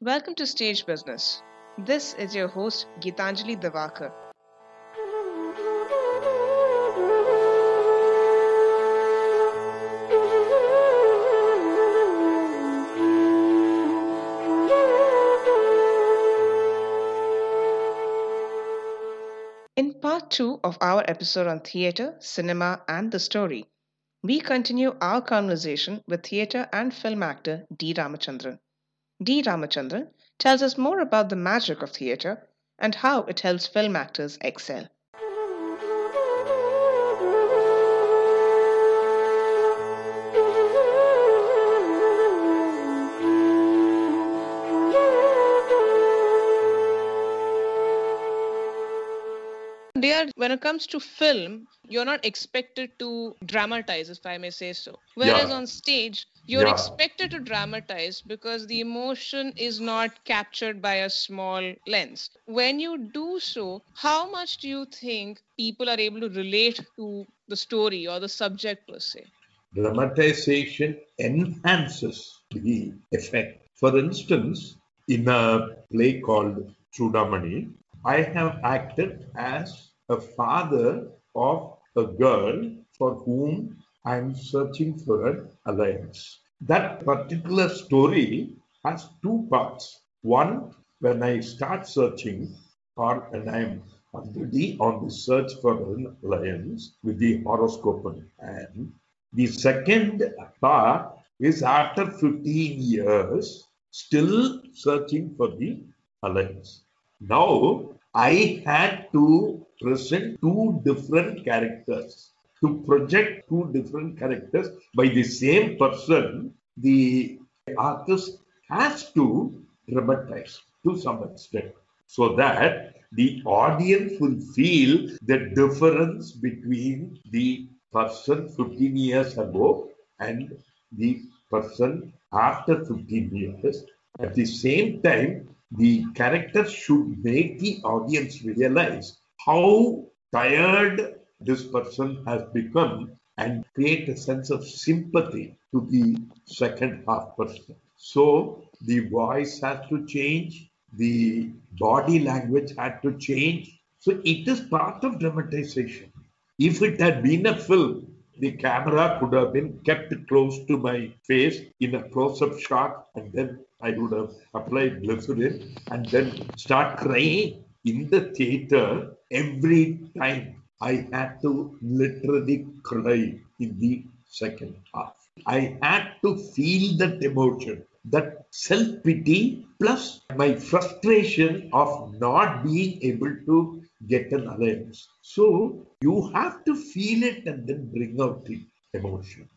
Welcome to Stage Business. This is your host, Gitanjali Devakar. In part two of our episode on theatre, cinema, and the story, we continue our conversation with theatre and film actor D. Ramachandran. D. Ramachandran tells us more about the magic of theatre and how it helps film actors excel. Dear, when it comes to film, you're not expected to dramatize, if I may say so. Whereas Yeah. on stage, you're Yeah. expected to dramatize because the emotion is not captured by a small lens. When you do so, how much do you think people are able to relate to the story or the subject per se? Dramatization enhances the effect. For instance, in a play called Chudamani, I have acted as a father of a girl for whom I'm searching for an alliance. That particular story has two parts. One, when I start searching, or when I'm already on the search for alliance with the horoscope in hand, the second part is after 15 years, still searching for the alliance. Now, I had to present two different characters. To project two different characters by the same person, the artist has to dramatize to some extent so that the audience will feel the difference between the person 15 years ago and the person after 15 years. At the same time, the character should make the audience realize how tired this person has become and create a sense of sympathy to the second half person. So the voice has to change, the body language had to change. So it is part of dramatization. If it had been a film, the camera could have been kept close to my face in a close-up shot, and then I would have applied glycerin and then start crying in the theater every time. I had to literally cry in the second half. I had to feel that emotion, that self pity, plus my frustration of not being able to get an alliance. So you have to feel it and then bring out the emotion.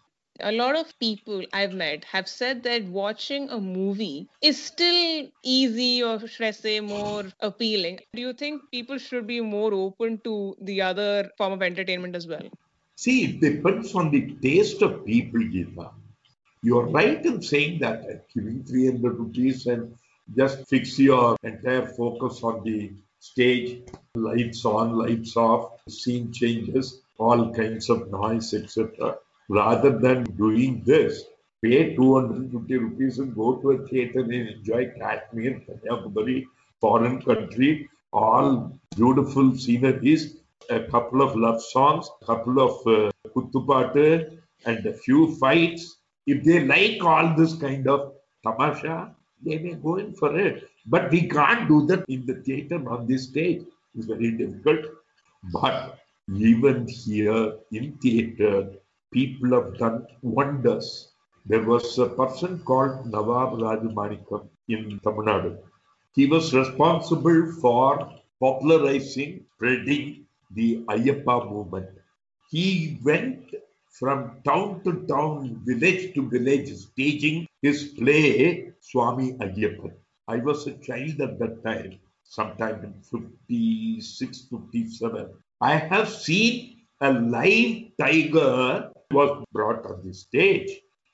A lot of people I've met have said that watching a movie is still easy or should I say more appealing. Do you think people should be more open to the other form of entertainment as well? See, it depends on the taste of people, Geeta. You're right in saying that uh, giving 300 rupees and just fix your entire focus on the stage, lights on, lights off, scene changes, all kinds of noise, etc. Rather than doing this, pay 250 rupees and go to a theater and enjoy Kashmir, Kanyakumari, foreign country, all beautiful sceneries, a couple of love songs, a couple of uh, kuttupatu, and a few fights. If they like all this kind of tamasha, they may go in for it. But we can't do that in the theater on this stage. It's very difficult. But even here in theater, people have done wonders. There was a person called Nawab Rajamanikam in Tamil Nadu. He was responsible for popularizing, spreading the Ayyappa movement. He went from town to town, village to village, staging his play Swami Ayyappan. I was a child at that time, sometime in 56, 57. I have seen a live tiger was brought on the stage.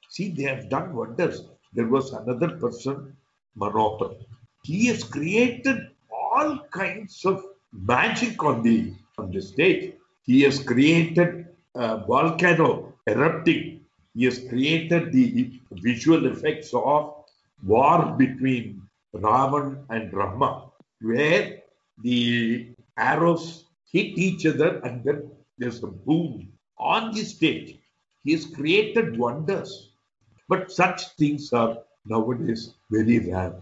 See, they have done wonders. There was another person, Manohar. He has created all kinds of magic on the on the stage. He has created a volcano erupting. He has created the visual effects of war between Ravan and Rama, where the arrows hit each other and then there's a boom on the stage. He has created wonders. But such things are nowadays very rare.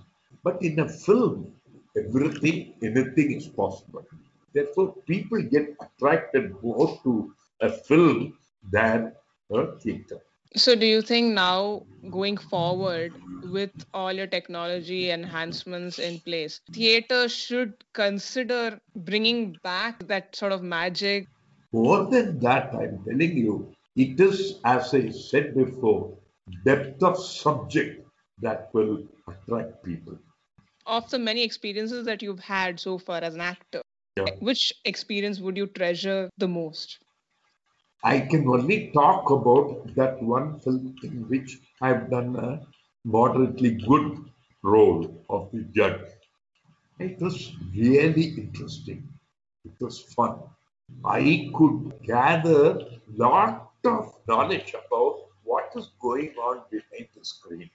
But in a film, everything, anything is possible. Therefore, people get attracted more to a film than a theater. So, do you think now going forward with all your technology enhancements in place, theater should consider bringing back that sort of magic? More than that, I'm telling you, it is, as I said before, depth of subject that will attract people. Of the many experiences that you've had so far as an actor, yeah. which experience would you treasure the most? I can only talk about that one film in which I've done a moderately good role of the judge. It was really interesting. It was fun. I could gather lot of knowledge about what is going on behind the screen.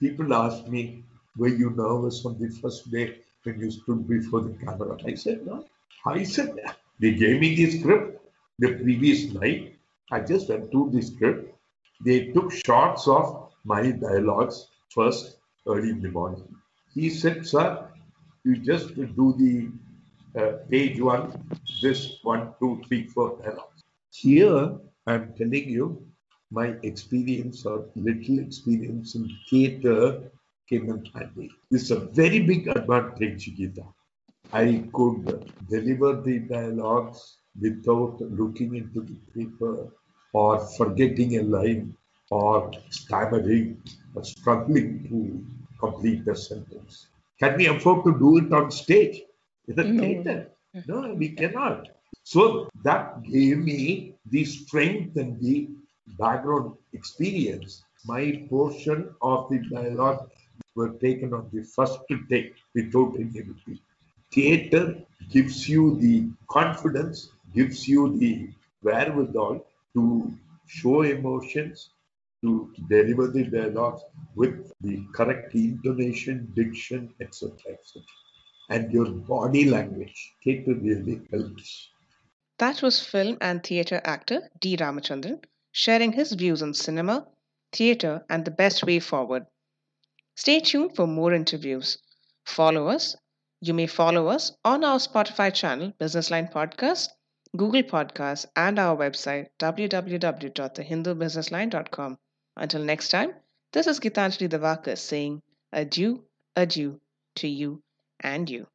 People ask me, were you nervous on the first day when you stood before the camera? I said, no. I said, they gave me the script the previous night. I just went through the script. They took shots of my dialogues first early in the morning. He said, Sir, you just do the uh, page one, this one, two, three, four dialogues. Here, I'm telling you, my experience or little experience in theatre came in handy. This is a very big advantage, Geeta. I could deliver the dialogues without looking into the paper or forgetting a line or stammering or struggling to complete the sentence. Can we afford to do it on stage in a no. theater? Mm-hmm. No, we cannot. So that gave me the strength and the background experience. My portion of the dialogue were taken on the first take without any repeat. Theater gives you the confidence gives you the wherewithal to show emotions, to deliver the dialogues with the correct intonation, diction, etc. etc. And your body language, theatre really helps. That was film and theatre actor D. Ramachandran sharing his views on cinema, theatre, and the best way forward. Stay tuned for more interviews. Follow us. You may follow us on our Spotify channel, Businessline Podcast Google Podcasts, and our website www.thehindubusinessline.com. Until next time, this is Gitanjali Davakar saying adieu, adieu to you and you.